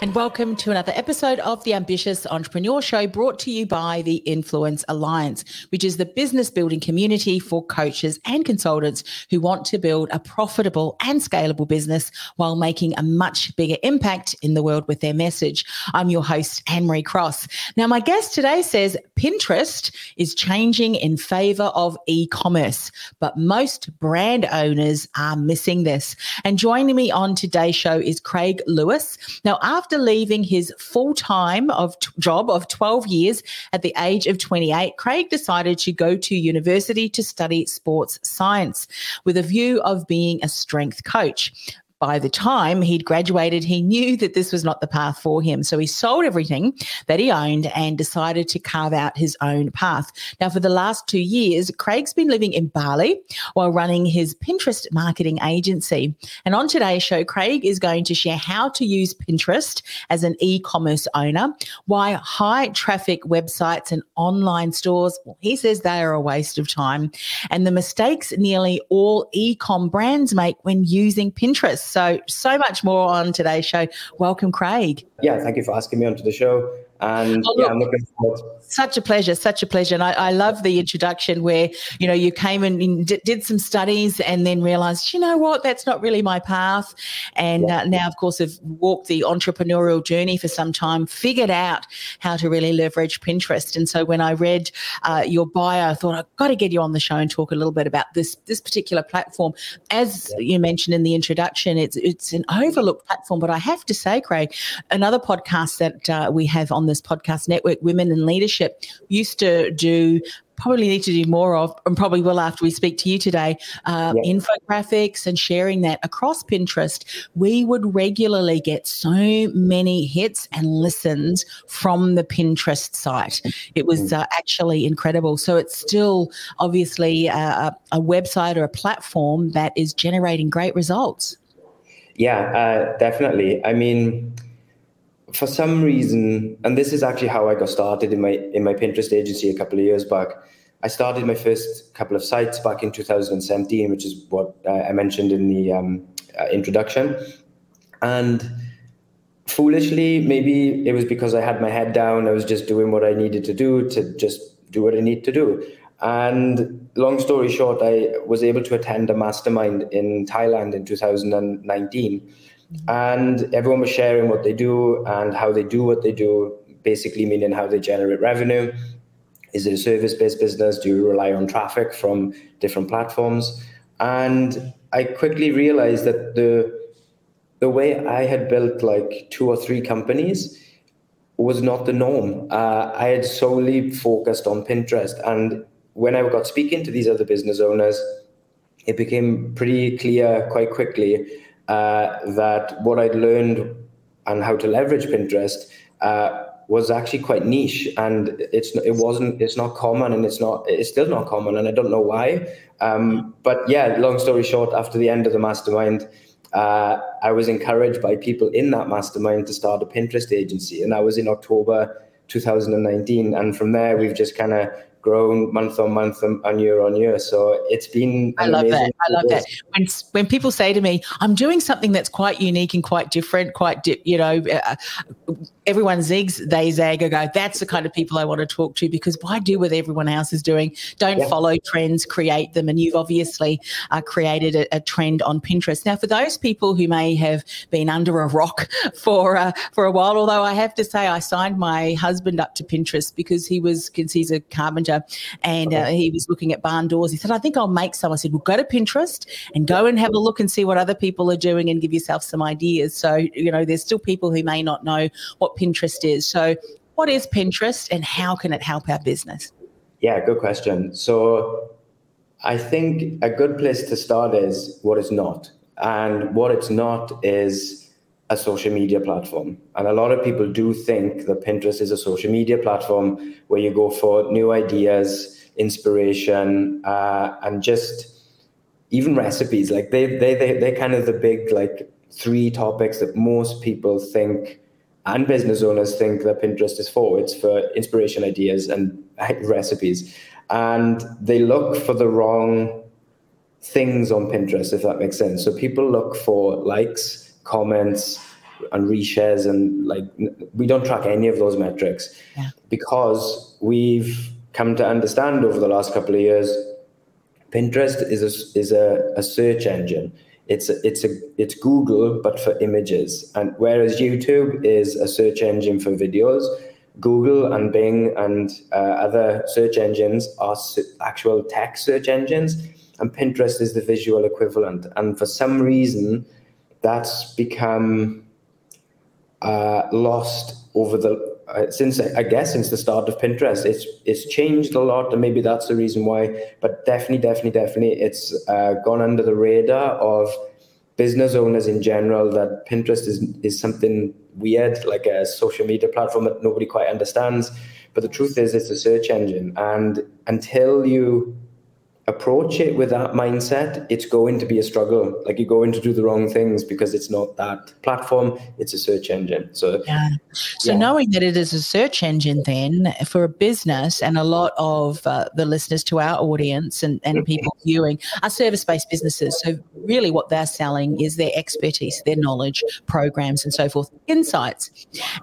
And welcome to another episode of the Ambitious Entrepreneur Show brought to you by the Influence Alliance, which is the business building community for coaches and consultants who want to build a profitable and scalable business while making a much bigger impact in the world with their message. I'm your host, Anne Marie Cross. Now, my guest today says Pinterest is changing in favor of e commerce, but most brand owners are missing this. And joining me on today's show is Craig Lewis. Now, after after leaving his full time of t- job of 12 years at the age of 28, Craig decided to go to university to study sports science with a view of being a strength coach by the time he'd graduated, he knew that this was not the path for him. So he sold everything that he owned and decided to carve out his own path. Now, for the last two years, Craig's been living in Bali while running his Pinterest marketing agency. And on today's show, Craig is going to share how to use Pinterest as an e commerce owner, why high traffic websites and online stores, well, he says they are a waste of time, and the mistakes nearly all e com brands make when using Pinterest. So, so much more on today's show. Welcome, Craig. Yeah, thank you for asking me onto the show. And oh, yeah, I'm looking forward. Such a pleasure, such a pleasure. And I, I love the introduction where, you know, you came and did some studies and then realized, you know what, that's not really my path. And yeah. uh, now, of course, have walked the entrepreneurial journey for some time, figured out how to really leverage Pinterest. And so when I read uh, your bio, I thought I've got to get you on the show and talk a little bit about this, this particular platform. As yeah. you mentioned in the introduction, it's, it's an overlooked platform. But I have to say, Craig, another podcast that uh, we have on this podcast network, Women in Leadership, used to do probably need to do more of, and probably will after we speak to you today, uh, yeah. infographics and sharing that across Pinterest. We would regularly get so many hits and listens from the Pinterest site. It was mm. uh, actually incredible. So it's still obviously a, a, website or a platform that is generating great results. Yeah, uh, definitely. I mean, for some reason, and this is actually how I got started in my in my Pinterest agency a couple of years back. I started my first couple of sites back in 2017, which is what uh, I mentioned in the um, uh, introduction. And foolishly, maybe it was because I had my head down. I was just doing what I needed to do to just do what I need to do. And long story short, I was able to attend a mastermind in Thailand in 2019 and everyone was sharing what they do and how they do what they do basically meaning how they generate revenue. Is it a service-based business? Do you rely on traffic from different platforms? And i quickly realized that the the way i had built like two or three companies was not the norm. Uh, i had solely focused on pinterest. And when i got speaking to these other business owners it became pretty clear quite quickly uh, that what I'd learned and how to leverage Pinterest uh, was actually quite niche, and it's it wasn't it's not common, and it's not it's still not common, and I don't know why. Um, but yeah, long story short, after the end of the mastermind, uh, I was encouraged by people in that mastermind to start a Pinterest agency, and that was in October 2019, and from there we've just kind of grown month on month and year on year. So it's been. I love that. I love that. When when people say to me, "I'm doing something that's quite unique and quite different," quite di- you know, uh, everyone zigs, they zag. I go, that's the kind of people I want to talk to because why do what everyone else is doing? Don't yeah. follow trends, create them. And you've obviously uh, created a, a, trend on Pinterest. Now, for those people who may have been under a rock for uh, for a while, although I have to say I signed my husband up to Pinterest because he was because he's a carpenter and uh, he was looking at barn doors. He said, I think I'll make some. I said, well, go to Pinterest and go and have a look and see what other people are doing and give yourself some ideas. So, you know, there's still people who may not know what Pinterest is. So, what is Pinterest and how can it help our business? Yeah, good question. So, I think a good place to start is what it's not. And what it's not is a social media platform. And a lot of people do think that Pinterest is a social media platform where you go for new ideas. inspiration, uh, and just even recipes. Like they they they they're kind of the big like three topics that most people think and business owners think that Pinterest is for. It's for inspiration, ideas, and recipes, and they look for the wrong things on Pinterest, if that makes sense. So people look for likes, comments, and reshares, and like we don't track any of those metrics yeah. because we've come to understand over the last couple of years, Pinterest is a, is a, a search engine. It's a, it's a it's Google but for images, and whereas YouTube is a search engine for videos, Google and Bing and uh, other search engines are actual text search engines and Pinterest is the visual equivalent. And for some reason, that's become uh, lost over the uh, since I guess since the start of Pinterest. It's it's changed a lot, and maybe that's the reason why. But definitely, definitely, definitely, it's uh, gone under the radar of business owners in general that Pinterest is is something weird, like a social media platform that nobody quite understands. But the truth is, it's a search engine, and until you approach it with that mindset, it's going to be a struggle. Like you're going to do the wrong things because it's not that platform, it's a search engine. So, yeah. so yeah. knowing that it is a search engine, then for a business and a lot of uh, the listeners to our audience and, and people viewing are service based businesses. So, really, what they're selling is their expertise, their knowledge, programs, and so forth, insights.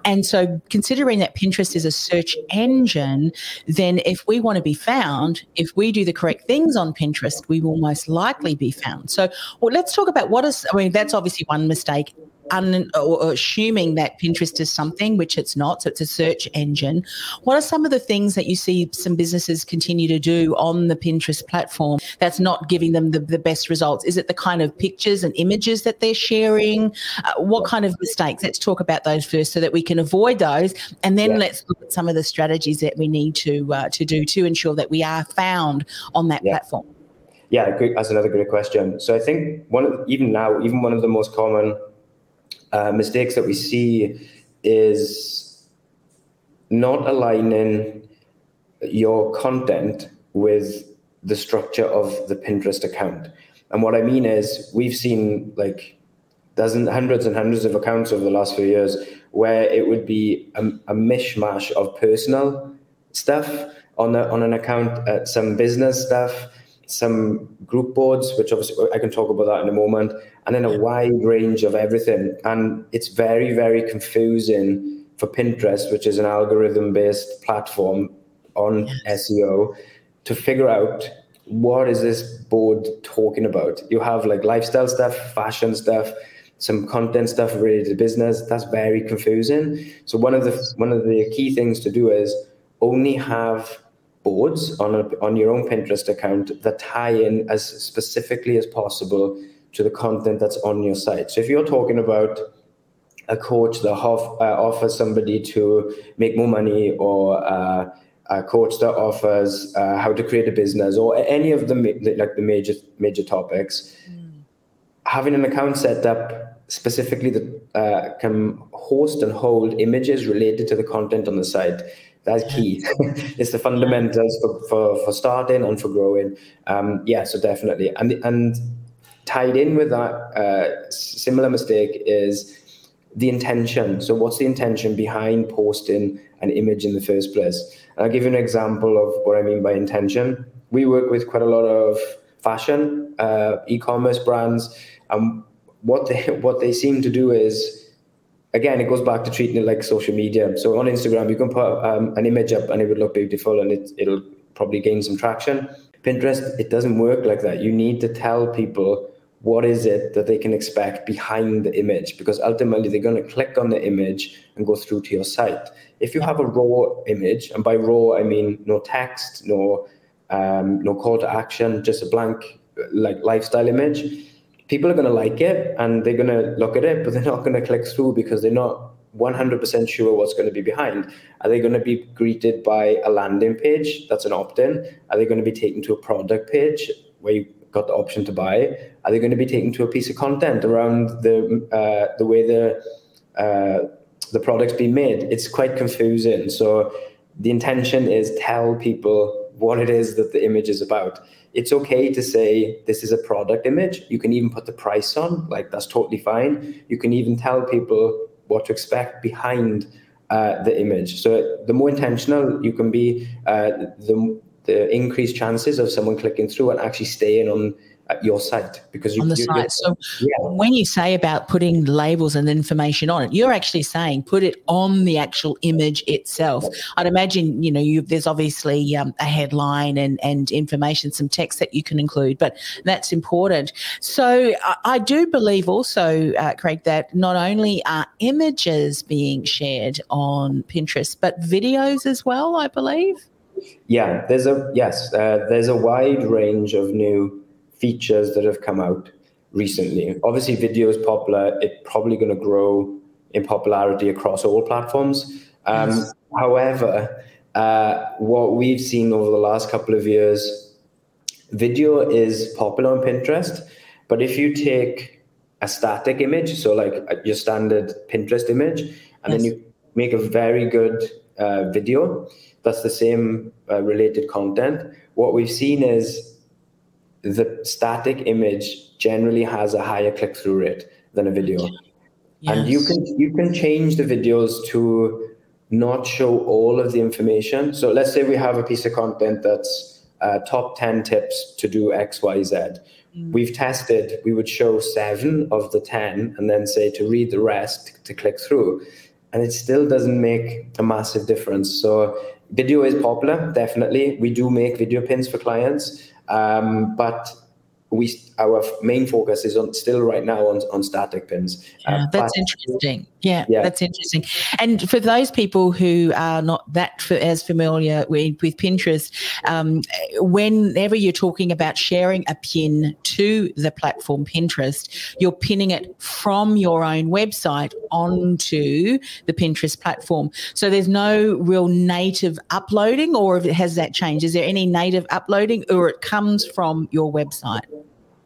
And so, considering that Pinterest is a search engine, then if we want to be found, if we do the correct things, on Pinterest, we will most likely be found. So, well, let's talk about what is, I mean, that's obviously one mistake. Un, or assuming that Pinterest is something which it's not, so it's a search engine. What are some of the things that you see some businesses continue to do on the Pinterest platform that's not giving them the, the best results? Is it the kind of pictures and images that they're sharing? Uh, what kind of mistakes? Let's talk about those first so that we can avoid those, and then yeah. let's look at some of the strategies that we need to uh, to do to ensure that we are found on that yeah. platform. Yeah, that's another great question. So I think one of even now, even one of the most common uh, mistakes that we see is not aligning your content with the structure of the Pinterest account. And what I mean is, we've seen like dozens, hundreds and hundreds of accounts over the last few years where it would be a, a mishmash of personal stuff on on an account, uh, some business stuff, some group boards, which obviously I can talk about that in a moment, and then a wide range of everything. And it's very, very confusing for Pinterest, which is an algorithm based platform on. SEO, to figure out what is this board talking about. You have like lifestyle stuff, fashion stuff, some content stuff related to business. That's very confusing. So one of the one of the key things to do is only have boards on, a, on your own Pinterest account that tie in as specifically as possible to the content that's on your site. So if you're talking about a coach that uh, offers somebody to make more money or uh, a coach that offers uh, how to create a business or any of the like the major major topics mm. having an account set up specifically that uh, can host and hold images related to the content on the site that's key. it's the fundamentals for, for, for starting and for growing. Um, yeah, so definitely. And and tied in with that, uh, similar mistake is the intention. So what's the intention behind posting an image in the first place? And I'll give you an example of what I mean by intention. We work with quite a lot of fashion, uh, e-commerce brands, and what they what they seem to do is again, it goes back to treating it like social media. So on Instagram, you can put um, an image up and it would look beautiful and it, it'll probably gain some traction. Pinterest, it doesn't work like that. You need to tell people what is it that they can expect behind the image because ultimately they're going to click on the image and go through to your site. If you have a raw image, and by raw I mean no text, no um, no call to action, just a blank like lifestyle image, people are going to like it and they're going to look at it, but they're not going to click through because they're not 100% sure what's going to be behind. Are they going to be greeted by a landing page that's an opt in? Are they going to be taken to a product page where you got the option to buy? Are they going to be taken to a piece of content around the uh, the way the uh, the product's being made? It's quite confusing. So the intention is tell people what it is that the image is about. It's okay to say this is a product image. You can even put the price on, like that's totally fine. You can even tell people what to expect behind uh, the image. So the more intentional you can be, uh, the the increased chances of someone clicking through and actually staying on at your site because you, on the you, site. So yeah. when you say about putting labels and information on it, you're actually saying put it on the actual image itself. I'd imagine you know you, there's obviously um, a headline and and information, some text that you can include, but that's important. So I, I do believe also, uh, Craig, that not only are images being shared on Pinterest, but videos as well. I believe. Yeah, there's a yes, uh, there's a wide range of new features that have come out recently. Obviously, video is popular. It's probably going to grow in popularity across all platforms. Um, yes. However, uh, what we've seen over the last couple of years, video is popular on Pinterest. But if you take a static image, so like your standard Pinterest image, and yes. then you make a very good uh, video, that's the same uh, related content. What we've seen is the static image generally has a higher click through rate than a video. Yes. And you can you can change the videos to not show all of the information. So let's say we have a piece of content that's uh, top 10 tips to do X, Y, Z. Mm. We've tested, we would show seven of the 10 and then say to read the rest to click through. And it still doesn't make a massive difference. So video is popular, definitely. We do make video pins for clients. Um, but we our main focus is on still right now on, on static pins. Yeah, uh, that's interesting. Yeah, yeah, that's interesting. And for those people who are not that as familiar with, with Pinterest, um, whenever you're talking about sharing a pin to the platform Pinterest, you're pinning it from your own website onto the Pinterest platform. So there's no real native uploading, or has that changed? Is there any native uploading, or it comes from your website?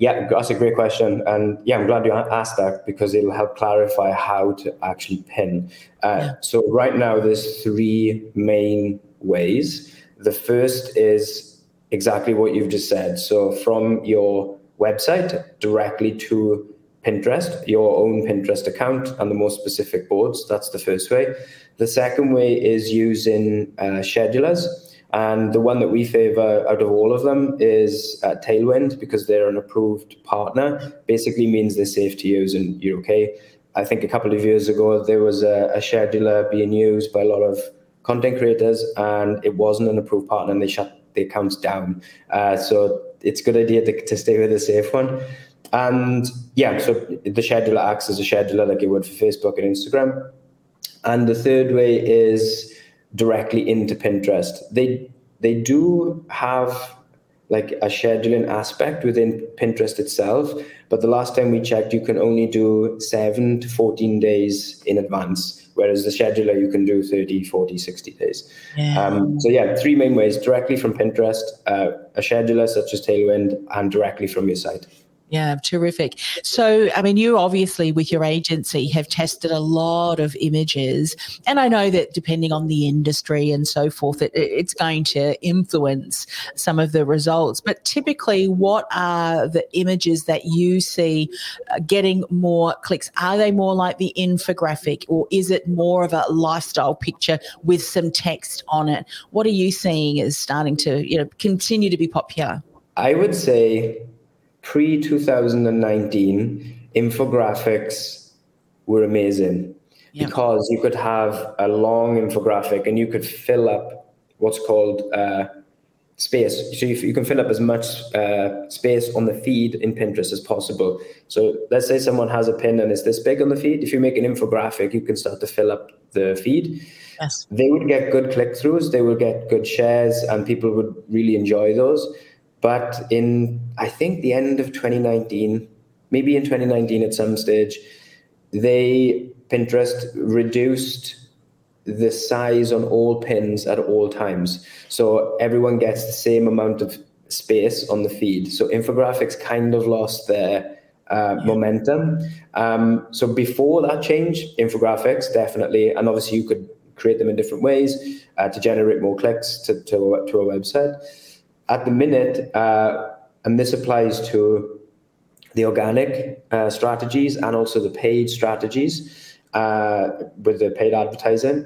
Yeah, that's a great question. And yeah, I'm glad you asked that because it'll help clarify how to actually pin. Uh. So, right now, there's three main ways. The first is exactly what you've just said. So, from your website directly to Pinterest, your own Pinterest account, and the more specific boards. That's the first way. The second way is using uh, schedulers. And the one that we favor out of all of them is uh, Tailwind because they're an approved partner. Basically means they're safe to use and you're okay. I think a couple of years ago there was a, a scheduler being used by a lot of content creators and it wasn't an approved partner and they shut the accounts down. Uh, so it's a good idea to, to stay with a safe one. And yeah, so the scheduler acts as a scheduler like it would for Facebook and Instagram. And the third way is directly into Pinterest. They they do have like a scheduling aspect within Pinterest itself, but the last time we checked, you can only do seven to 14 days in advance, whereas the scheduler you can do 30, 40, 60 days. Yeah. Um, so yeah, three main ways, directly from Pinterest, uh, a scheduler such as Tailwind, and directly from your site. Yeah, terrific. So, I mean, you obviously, with your agency, have tested a lot of images. And I know that depending on the industry and so forth, it, it's going to influence some of the results. But typically, what are the images that you see uh, getting more clicks? Are they more like the infographic, or is it more of a lifestyle picture with some text on it? What are you seeing is starting to, you know, continue to be popular? I would say pre 2019, infographics were amazing yeah. because you could have a long infographic and you could fill up what's called uh, space. So you, you, can fill up as much uh, space on the feed in Pinterest as possible. So let's say someone has a pin and it's this big on the feed. If you make an infographic, you can start to fill up the feed. Yes. They would get good click throughs, they would get good shares, and people would really enjoy those. But in, I think, the end of 2019, maybe in 2019 at some stage, they, Pinterest, reduced the size on all pins at all times. So everyone gets the same amount of space on the feed. So infographics kind of lost their uh, yeah. momentum. Um, so before that change, infographics definitely, and obviously you could create them in different ways uh, to generate more clicks to, to, to a website. At the minute, uh, and this applies to the organic uh, strategies and also the paid strategies uh, with the paid advertising,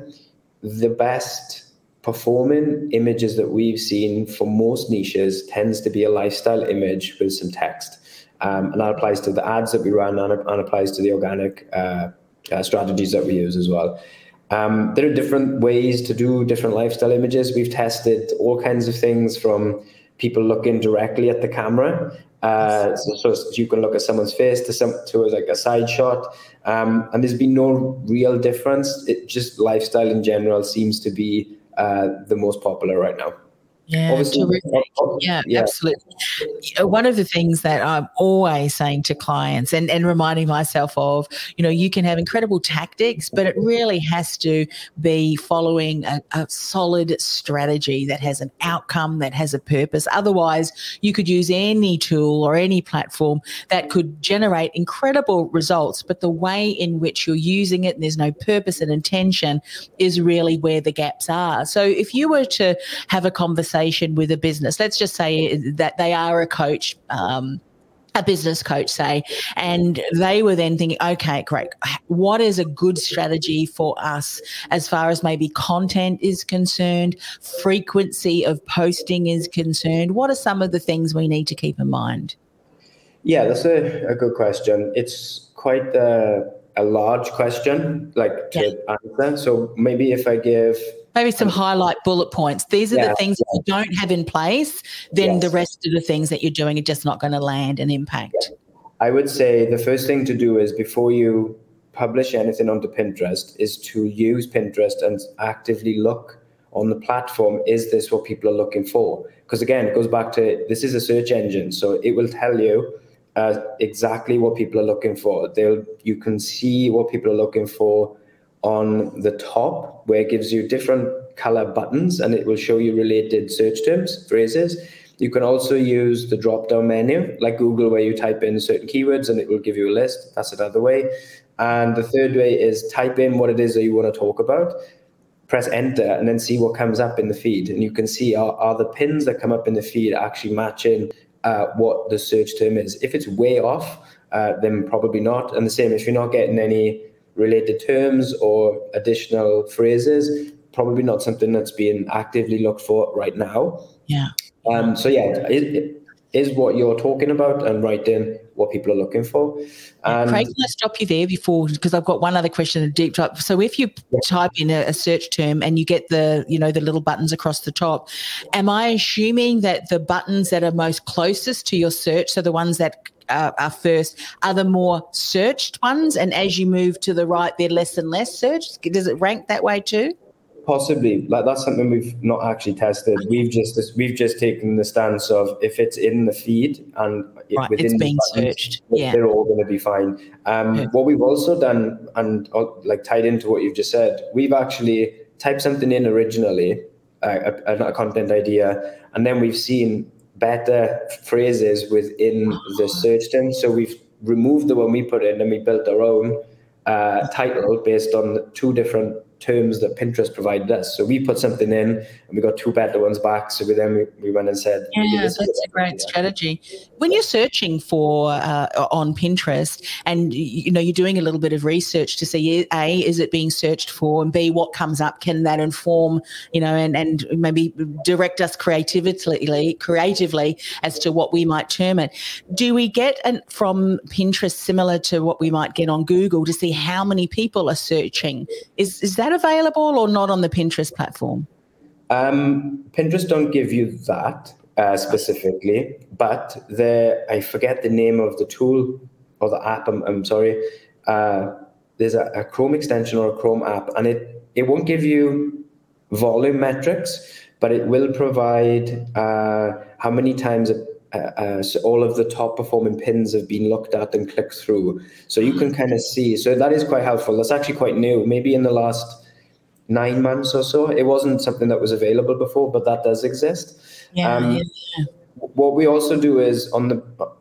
the best performing images that we've seen for most niches tends to be a lifestyle image with some text. Um, and that applies to the ads that we run and, and applies to the organic uh, uh, strategies that we use as well. Um, there are different ways to do different lifestyle images. We've tested all kinds of things from people looking directly at the camera. Uh, so, so, you can look at someone's face to some to like a side shot, um, and there's been no real difference. It just lifestyle in general seems to be uh, the most popular right now. Yeah, yeah, yeah, absolutely. Uh, one of the things that I'm always saying to clients and, and reminding myself of, you know, you can have incredible tactics, but it really has to be following a, a solid strategy that has an outcome, that has a purpose. Otherwise, you could use any tool or any platform that could generate incredible results, but the way in which you're using it and there's no purpose and intention is really where the gaps are. So if you were to have a conversation, conversation with a business, let's just say that they are a coach. Um, a business coach say and they were then thinking okay great. What is a good strategy for us as far as maybe content is concerned frequency of posting is concerned? What are some of the things we need to keep in mind? Yeah that's a, a good question. It's quite a, a large question like to yeah. answer. So maybe if i give maybe some highlight bullet points. These are yeah, the things that you don't have in place, then yes. the rest of the things that you're doing are just not going to land and impact. Yeah. I would say the first thing to do is before you publish anything onto Pinterest is to use Pinterest and actively look on the platform is this what people are looking for because again it goes back to this is a search engine so it will tell you uh, exactly what people are looking for they'll you can see what people are looking for on the top where it gives you different color buttons and it will show you related search terms, phrases. You can also use the drop down menu like Google where you type in certain keywords and it will give you a list. That's another way. And the third way is type in what it is that you want to talk about, press enter, and then see what comes up in the feed. And you can see are, are the pins that come up in the feed actually matching uh, what the search term is. If it's way off, uh, then probably not. And the same if you're not getting any related terms or additional phrases, probably not something that's being actively looked for right now. Yeah. Um, so yeah, is it, is what you're talking about and write in what people are looking for. And Craig, can I stop you there before because I've got one other question, a deep dive. So if you yeah. type in a, a, search term and you get the, you know, the little buttons across the top, am I assuming that the buttons that are most closest to your search, so the ones that uh, are first are the more searched ones, and as you move to the right, they're less and less searched. Does it rank that way too? Possibly, like that's something we've not actually tested. We've just we've just taken the stance of if it's in the feed and right, within it's being buttons, searched, yeah. they're all going to be fine. Um, yeah. What we've also done, and uh, like tied into what you've just said, we've actually typed something in originally, uh, a, a content idea, and then we've seen better phrases within the search term. So we've removed the one we put in and we built our own uh, title based on two different terms that Pinterest provided us. So we put something in and we got two better ones back. So we then we, we went and said, Yeah, that's a great strategy. When you're searching for uh, on Pinterest and you know you're doing a little bit of research to see A, is it being searched for? And B, what comes up? Can that inform, you know, and, and maybe direct us creatively creatively as to what we might term it. Do we get an, from Pinterest similar to what we might get on Google to see how many people are searching? Is is that available or not on the Pinterest platform? Um, Pinterest don't give you that uh, specifically, but the I forget the name of the tool or the app. I'm, I'm sorry. Uh, there's a, a, Chrome extension or a Chrome app, and it it won't give you volume metrics, but it will provide uh, how many times a, uh, so all of the top performing pins have been looked at and clicked through. So you can kind of see. So that is quite helpful. That's actually quite new. Maybe in the last nine months or so, it wasn't something that was available before, but that does exist. Yeah, um, yeah. What we also do is on the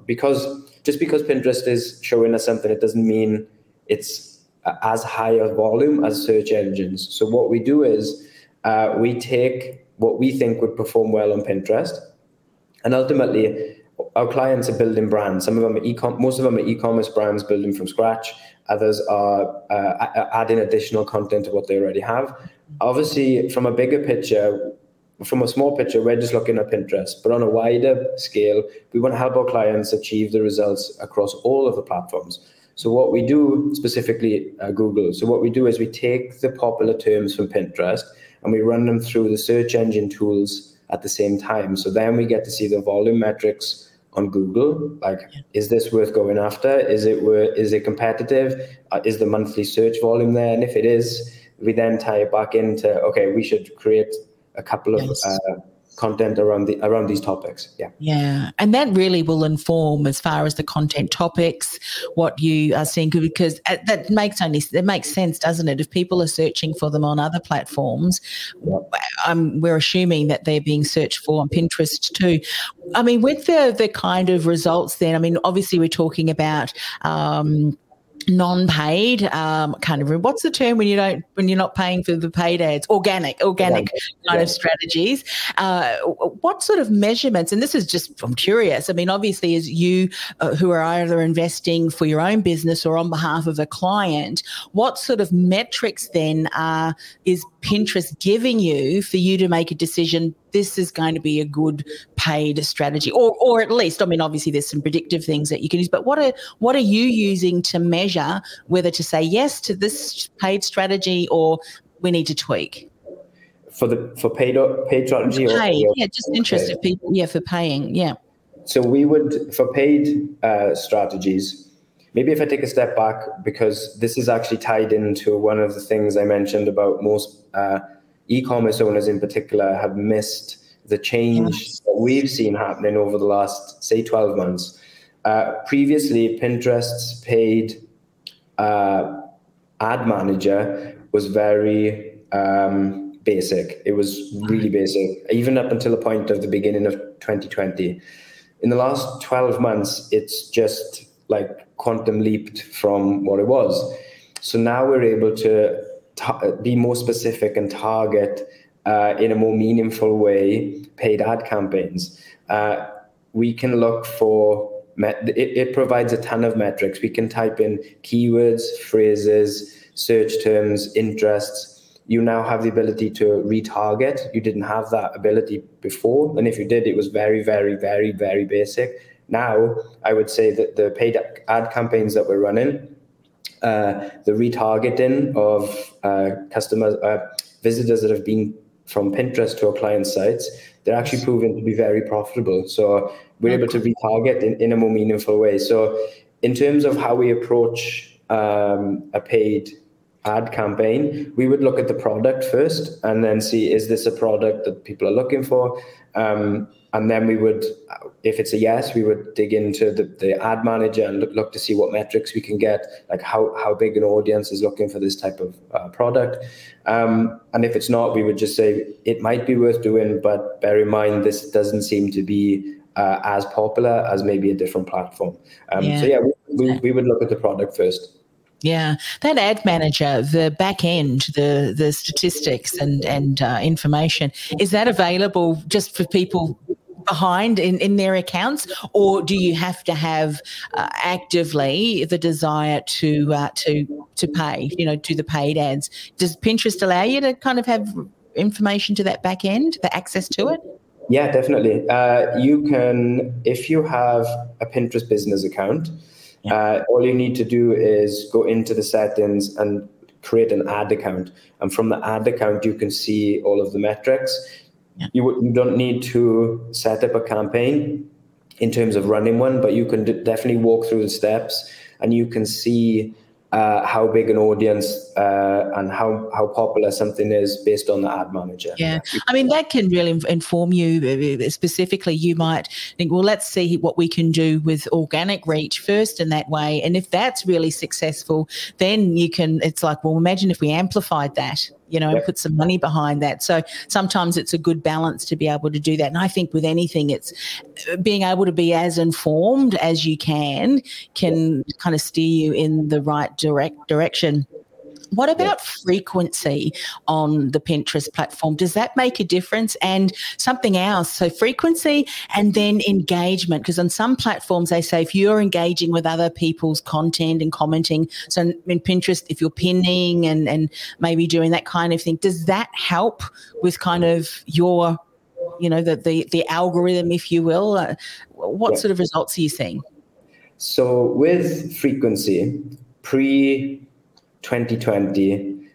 because just because Pinterest is showing us something, it doesn't mean it's uh, as high a volume as search engines. So what we do is uh, we take what we think would perform well on Pinterest, and ultimately our clients are building brands. Some of them are e-com, most of them are e-commerce brands building from scratch. Others are uh, adding additional content to what they already have. Obviously, from a bigger picture, from a small picture, we're just looking at Pinterest, but on a wider scale, we want to help our clients achieve the results across all of the platforms. So what we do specifically uh, Google. So what we do is we take the popular terms from Pinterest and we run them through the search engine tools at the same time. So then we get to see the volume metrics on Google. Like, is this worth going after? Is it worth, is it competitive? Uh, is the monthly search volume there? And if it is, we then tie it back into okay, we should create a couple of yes. uh, content around the around these topics. Yeah. Yeah. And that really will inform as far as the content topics what you are seeing because uh, that makes only it makes sense doesn't it? If people are searching for them on other platforms um, we're assuming that they're being searched for on pinterest too. I mean with the the kind of results then i mean obviously we're talking about um, non-paid um kind of what's the term when you don't when you're not paying for the paid ads organic organic yeah. kind yeah. of strategies uh what sort of measurements and this is just i'm curious i mean obviously as you uh, who are either investing for your own business or on behalf of a client what sort of metrics then uh is pinterest giving you for you to make a decision this is going to be a good paid strategy or or at least i mean obviously there's some predictive things that you can use but what are what are you using to measure whether to say yes to this paid strategy or we need to tweak? For the for paid paid strategy or paid, yeah just interested people yeah for paying yeah. So we would for paid uh, strategies maybe if i take a step back because this is actually tied into one of the things i mentioned about most uh, e-commerce owners in particular have missed the change yes. that we've seen happening over the last, say, 12 months. Uh, previously, Pinterest's paid uh, ad manager was very um, basic. It was really basic, even up until the point of the beginning of 2020. In the last 12 months, it's just like quantum leaped from what it was. So now we're able to be more specific and target uh, in a more meaningful way paid ad campaigns. Uh, we can look for met- it, it provides a ton of metrics. We can type in keywords, phrases, search terms, interests. You now have the ability to retarget. You didn't have that ability before, and if you did, it was very, very, very, very basic. Now, I would say that the paid ad campaigns that we're running the retargeting of uh, customers, uh, visitors that have been from Pinterest to our client sites, they're actually proven to be very profitable. So we're able to retarget in, in a more meaningful way. So in terms of how we approach um, a paid ad campaign, we would look at the product first and then see is this a product that people are looking for? Um, and then we would, if it's a yes, we would dig into the, the ad manager and look, look to see what metrics we can get, like how, how big an audience is looking for this type of uh, product. Um, and if it's not, we would just say it might be worth doing, but bear in mind this doesn't seem to be uh, as popular as maybe a different platform. Um, yeah. So yeah, we, we, we would look at the product first. Yeah, that ad manager, the back end, the the statistics and and uh, information, is that available just for people behind in, in their accounts, or do you have to have uh, actively the desire to uh, to to pay? You know, do the paid ads? Does Pinterest allow you to kind of have information to that back end, the access to it? Yeah, definitely. Uh, you can if you have a Pinterest business account. Yeah. Uh, all you need to do is go into the settings and create an ad account. And from the ad account, you can see all of the metrics. Yeah. You, you don't need to set up a campaign in terms of running one, but you can d- definitely walk through the steps and you can see uh, how big an audience uh, and how, how popular something is based on the ad manager. Yeah. I mean, that can really inform you uh, specifically. You might think, well, let's see what we can do with organic reach first in that way. And if that's really successful, then you can, it's like, well, imagine if we amplified that you know, and put some money behind that. So sometimes it's a good balance to be able to do that. And I think with anything, it's uh, being able to be as informed as you can can kind of steer you in the right direct direction. What about frequency on the Pinterest platform? Does that make a difference? And something else, so frequency and then engagement, because on some platforms they say if you're engaging with other people's content and commenting, so in Pinterest, if you're pinning and, and maybe doing that kind of thing, does that help with kind of your, you know, the the, the algorithm, if you will? Uh, what sort of results are you seeing? So with frequency, pre 2020,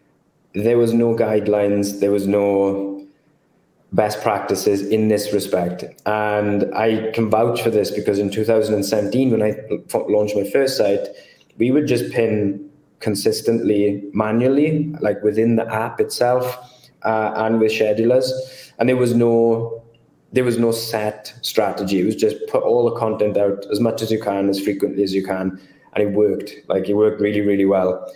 there was no guidelines, there was no best practices in this respect. And I can vouch for this because in 2017, when I launched my first site, we would just pin consistently manually, like within the app itself uh, and with schedulers. And there was no there was no set strategy. It was just put all the content out as much as you can, as frequently as you can. And it worked. Like it worked really, really well.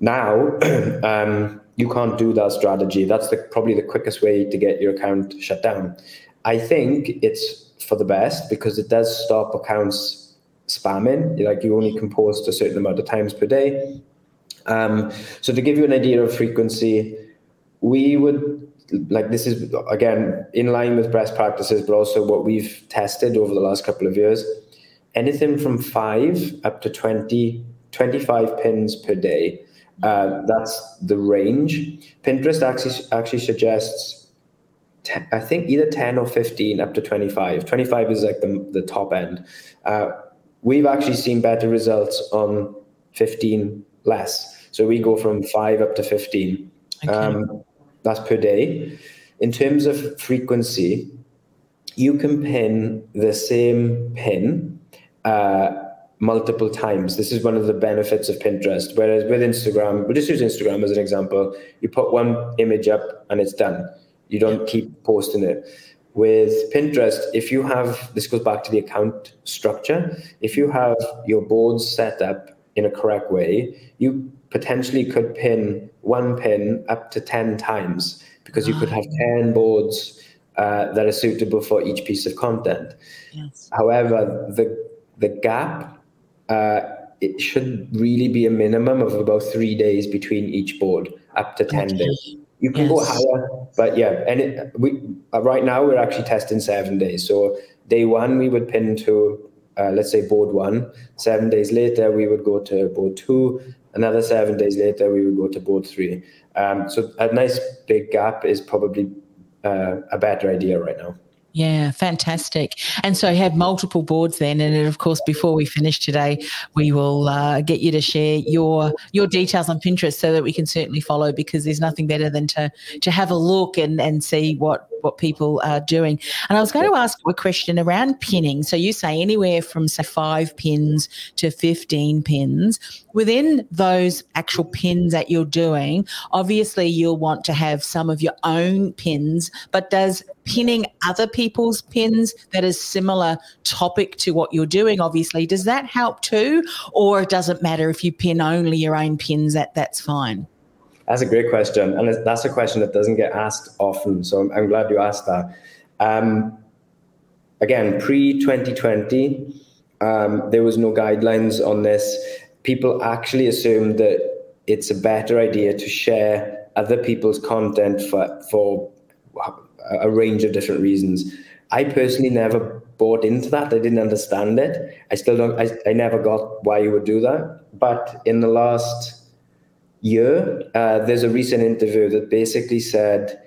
Now, um, you can't do that strategy. That's the, probably the quickest way to get your account shut down. I think it's for the best because it does stop accounts spamming. Like you only can post a certain amount of times per day. Um, so to give you an idea of frequency, we would like this is again in line with best practices, but also what we've tested over the last couple of years. Anything from five up to 20, 25 pins per day uh, that's the range. Pinterest actually actually suggests, I think either 10 or 15 up to 25. 25 is like the, the top end. Uh, we've actually seen better results on 15 less. So we go from five up to 15. Okay. Um, that's per day. In terms of frequency, you can pin the same pin. Uh, multiple times. This is one of the benefits of Pinterest. Whereas with Instagram, we'll just use Instagram as an example. You put one image up and it's done. You don't keep posting it. With Pinterest, if you have this goes back to the account structure. If you have your boards set up in a correct way, you potentially could pin one pin up to 10 times because you could have 10 boards uh, that are suitable for each piece of content. Yes. However, the the gap uh, it should really be a minimum of about three days between each board, up to 10 okay. days. You can yes. go higher, but yeah, and it, we uh, right now we're actually testing seven days. So day one we would pin to uh, let's say board one. Seven days later we would go to board two. Another seven days later we would go to board three. Um, so a nice big gap is probably uh, a better idea right now. Yeah, fantastic. And so you have multiple boards then, and of course, before we finish today, we will uh, get you to share your your details on Pinterest so that we can certainly follow. Because there's nothing better than to to have a look and and see what what people are doing. And I was going to ask a question around pinning. So you say anywhere from say five pins to 15 pins. Within those actual pins that you're doing, obviously you'll want to have some of your own pins, but does pinning other people's pins that is similar topic to what you're doing, obviously, does that help too? Or it doesn't matter if you pin only your own pins, that that's fine? That's a great question, and that's a question that doesn't get asked often. So I'm, I'm glad you asked that. Um, again, pre 2020, um, there was no guidelines on this. People actually assumed that it's a better idea to share other people's content for for a range of different reasons. I personally never bought into that. I didn't understand it. I still don't. I, I never got why you would do that. But in the last year, uh, there's a recent interview that basically said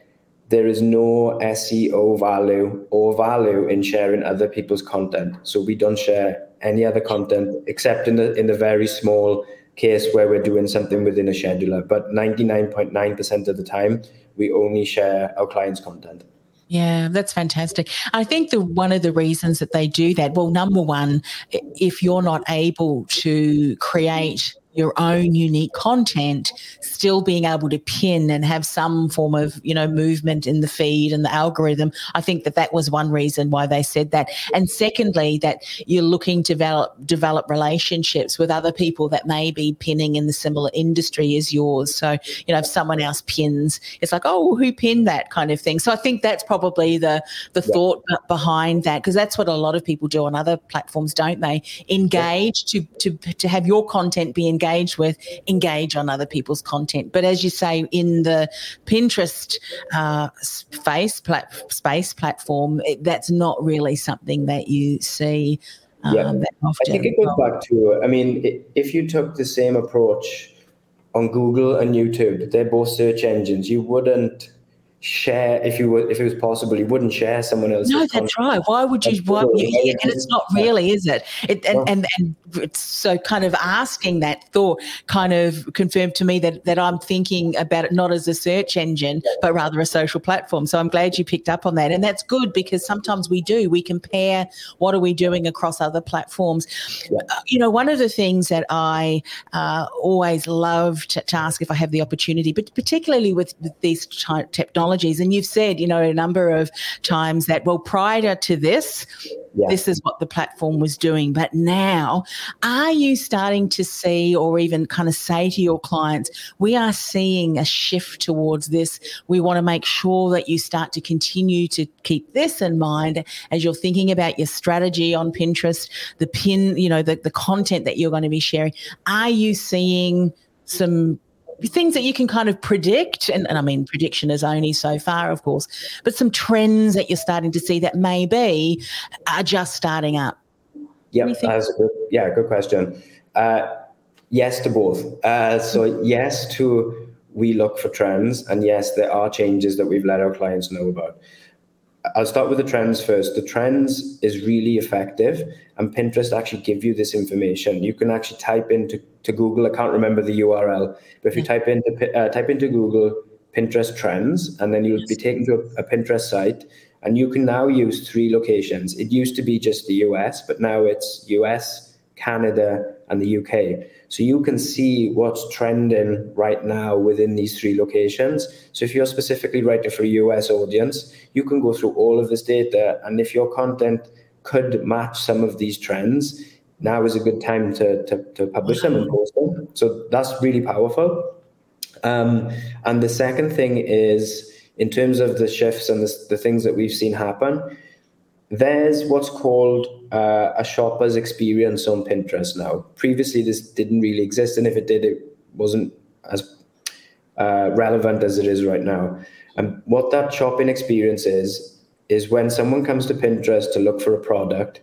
there is no SEO value or value in sharing other people's content. So we don't share any other content except in the in the very small case where we're doing something within a scheduler. But 99.9% of the time, we only share our clients' content. Yeah, that's fantastic. I think the one of the reasons that they do that, well, number one, if you're not able to create your own unique content still being able to pin and have some form of you know movement in the feed and the algorithm i think that that was one reason why they said that. And secondly that you're looking to develop develop relationships with other people that may be pinning in the similar industry as yours. So you know if someone else pins it's like oh who pinned that? kind of thing. So i think that's probably the the yeah. thought behind that because that's what a lot of people do on other platforms don't they? Engage yeah. to to to have your content be engaged with, engage on other people's content. But as you say, in the Pinterest uh, space, plat- space platform, it, that's not really something that you see. Um, yeah. I think it goes back to, I mean, if you took the same approach on Google and YouTube, they're both search engines, you wouldn't share if you were if it was possible you wouldn't share someone else's no that's right. Why would you why, yeah, and it's not really is it, it and, and and it's so kind of asking that thought kind of confirmed to me that that i'm thinking about it not as a search engine but rather a social platform. So i'm glad you picked up on that. And that's good because sometimes we do we compare what are we doing across other platforms. Yeah. uh, you know one of the things that i uh, always love to, to, ask if i have the opportunity but particularly with, with these technologies technologies. And you've said, you know, a number of times that, well, prior to this, yeah. this is what the platform was doing. But now, are you starting to see or even kind of say to your clients, we are seeing a shift towards this? We want to make sure that you start to continue to keep this in mind as you're thinking about your strategy on Pinterest, the pin, you know, the, the content that you're going to be sharing. Are you seeing some things that you can kind of predict, and, and I mean, prediction is only so far, of course, but some trends that you're starting to see that maybe are just starting up? Yeah, that's a good, yeah, good question. Uh, yes to both. Uh, so yes to we look for trends, and yes, there are changes that we've let our clients know about. I'll start with the trends first. The trends is really effective, and Pinterest actually give you this information. You can actually type into to Google. I can't remember the URL, but if you type into uh, type into Google Pinterest trends, and then you'll be taken to a, a Pinterest site, and you can now use three locations. It used to be just the US, but now it's US, Canada, and the UK. So you can see what's trending right now within these three locations. So if you're specifically writing for a US audience, you can go through all of this data. And if your content could match some of these trends, now is a good time to, to, to publish them and post them. So that's really powerful. Um, and the second thing is in terms of the shifts and the, the things that we've seen happen, there's what's called uh, a shopper's experience on Pinterest now. Previously, this didn't really exist, and if it did, it wasn't as uh, relevant as it is right now. And what that shopping experience is, is when someone comes to Pinterest to look for a product,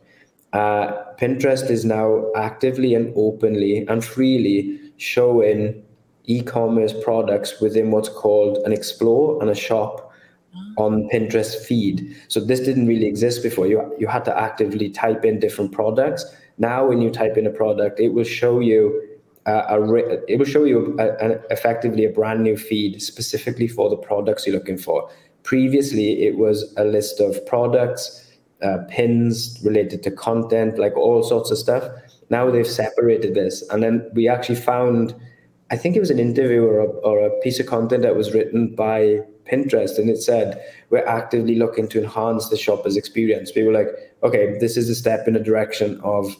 uh, Pinterest is now actively and openly and freely showing e-commerce products within what's called an explore and a shop on Pinterest feed. So this didn't really exist before. You you had to actively type in different products. Now, when you type in a product, it will show you uh, a it will show you a, a, effectively a brand new feed specifically for the products you're looking for. Previously, it was a list of products, uh, pins related to content, like all sorts of stuff. Now they've separated this, and then we actually found, I think it was an interview or a, or a piece of content that was written by Pinterest and it said, we're actively looking to enhance the shopper's experience. We were like, okay, this is a step in the direction of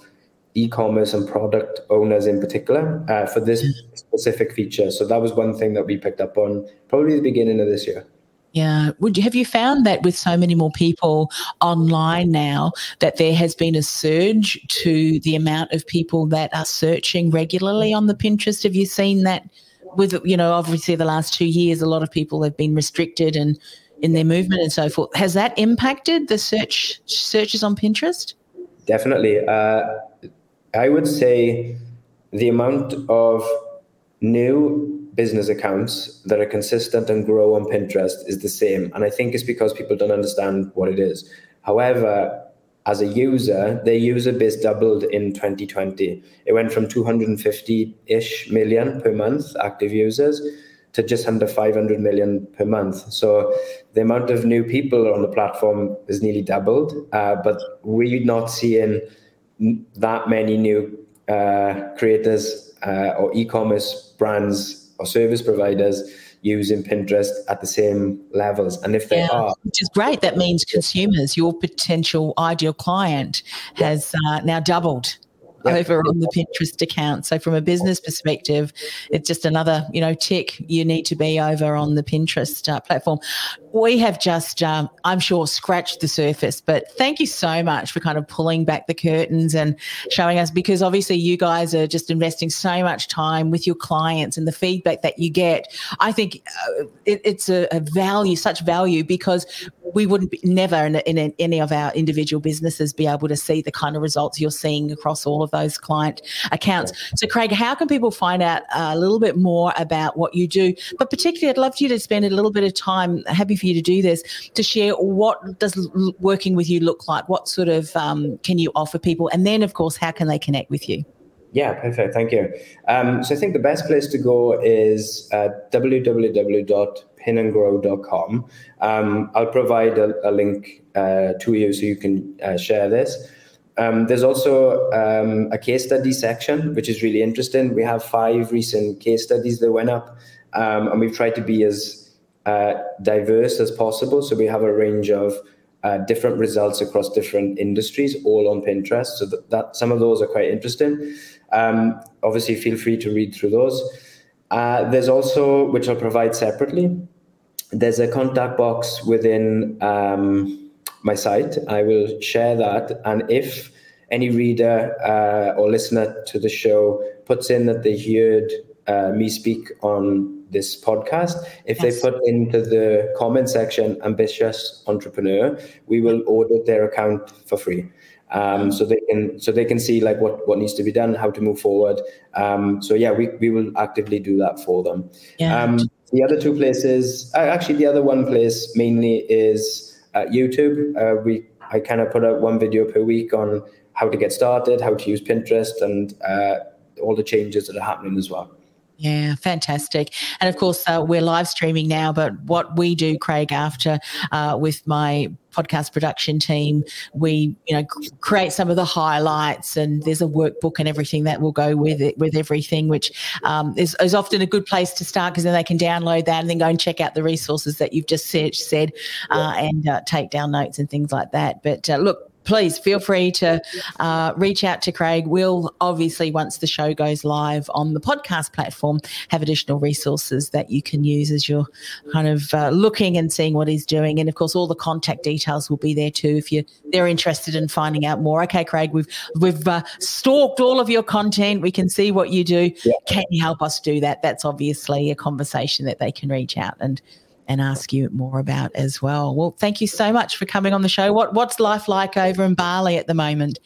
e-commerce and product owners in particular uh, for this specific feature. So that was one thing that we picked up on probably the beginning of this year. Yeah. Would you have you found that with so many more people online now that there has been a surge to the amount of people that are searching regularly on the Pinterest? Have you seen that with you know obviously the last two years a lot of people have been restricted and in their movement and so forth. Has that impacted the search searches on pinterest? Definitely. Uh, i would say the amount of new business accounts that are consistent and grow on pinterest is the same. And i think it's because people don't understand what it is. However as a user, their user base doubled in 2020. It went from 250-ish million per month active users to just under 500 million per month. So the amount of new people on the platform is nearly doubled, uh, but we're not seeing that many new uh, creators uh, or e-commerce brands or service providers using Pinterest at the same levels. And if they yeah, are, which is great, that means consumers, your potential ideal client, has uh, now doubled over on the Pinterest account. So from a business perspective, it's just another, you know, tick you need to be over on the Pinterest uh, platform. We have just, um, I'm sure, scratched the surface, but thank you so much for kind of pulling back the curtains and showing us because obviously you guys are just investing so much time with your clients and the feedback that you get. I think uh, it, it's a, a, value, such value, because we wouldn't be, never in, in any of our individual businesses be able to see the kind of results you're seeing across all of those client accounts. So, Craig, how can people find out a little bit more about what you do? But particularly, I'd love you to spend a little bit of time, happy for you to do this, to share what does working with you look like? What sort of um, can you offer people? And then, of course, how can they connect with you? Yeah, perfect. Thank you. Um, so I think the best place to go is uh, www.pinandgrow.com. Um, I'll provide a, a link uh, to you so you can uh, share this. Um, there's also um, a case study section, which is really interesting. We have five recent case studies that went up, um, and we've tried to be as uh, diverse as possible. So we have a range of uh, different results across different industries, all on Pinterest. So that, that some of those are quite interesting. Um, obviously, feel free to read through those. Uh, there's also, which I'll provide separately, there's a contact box within um, my site. I will share that. And if any reader uh, or listener to the show puts in that they heard uh, me speak on this podcast, if yes. they put into the comment section ambitious entrepreneur, we will audit their account for free. Um, so they can so they can see like what what needs to be done, how to move forward. Um, so yeah, we, we will actively do that for them. Yeah. Um, the other two places, uh, actually, the other one place mainly is YouTube. Uh, we I kind of put out one video per week on how to get started, how to use Pinterest, and uh, all the changes that are happening as well. Yeah, fantastic. And of course, uh, we're live streaming now, but what we do, Craig, after uh, with my podcast production team, we, you know, create some of the highlights and there's a workbook and everything that will go with it, with everything, which um, is, is often a good place to start because then they can download that and then go and check out the resources that you've just said, said uh, and uh, take down notes and things like that. But uh, look, please feel free to uh, reach out to Craig. We'll obviously, once the show goes live on the podcast platform, have additional resources that you can use as you're kind of uh, looking and seeing what he's doing. And of course, all the contact details will be there too if you they're interested in finding out more. Okay, Craig, we've we've uh, stalked all of your content. We can see what you do. Yeah. Can you help us do that? That's obviously a conversation that they can reach out and and ask you more about as well. Well, thank you so much for coming on the show. What what's life like over in Bali at the moment?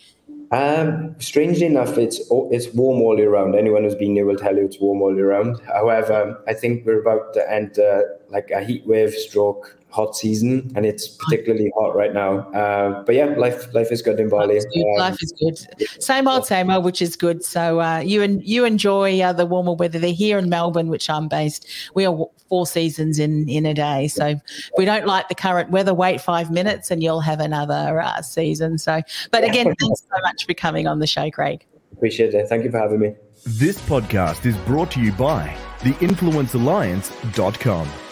Um, strangely enough, it's it's warm all year round. Anyone who's been there will tell you it's warm all year round. However, I think we're about to enter like a heat wave stroke hot season, and it's particularly hot right now. Uh, but yeah, life life is good in Bali. Life is good. Um, life is good. Same old, same old, which is good. So uh, you and you enjoy uh, the warmer weather. They're here in Melbourne, which I'm based. We are four seasons in in a day. So if we don't like the current weather, wait five minutes, and you'll have another uh, season. So, but again, thanks so much for coming on the show, Craig. Appreciate it. Thank you for having me. This podcast is brought to you by theinfluencealliance.com.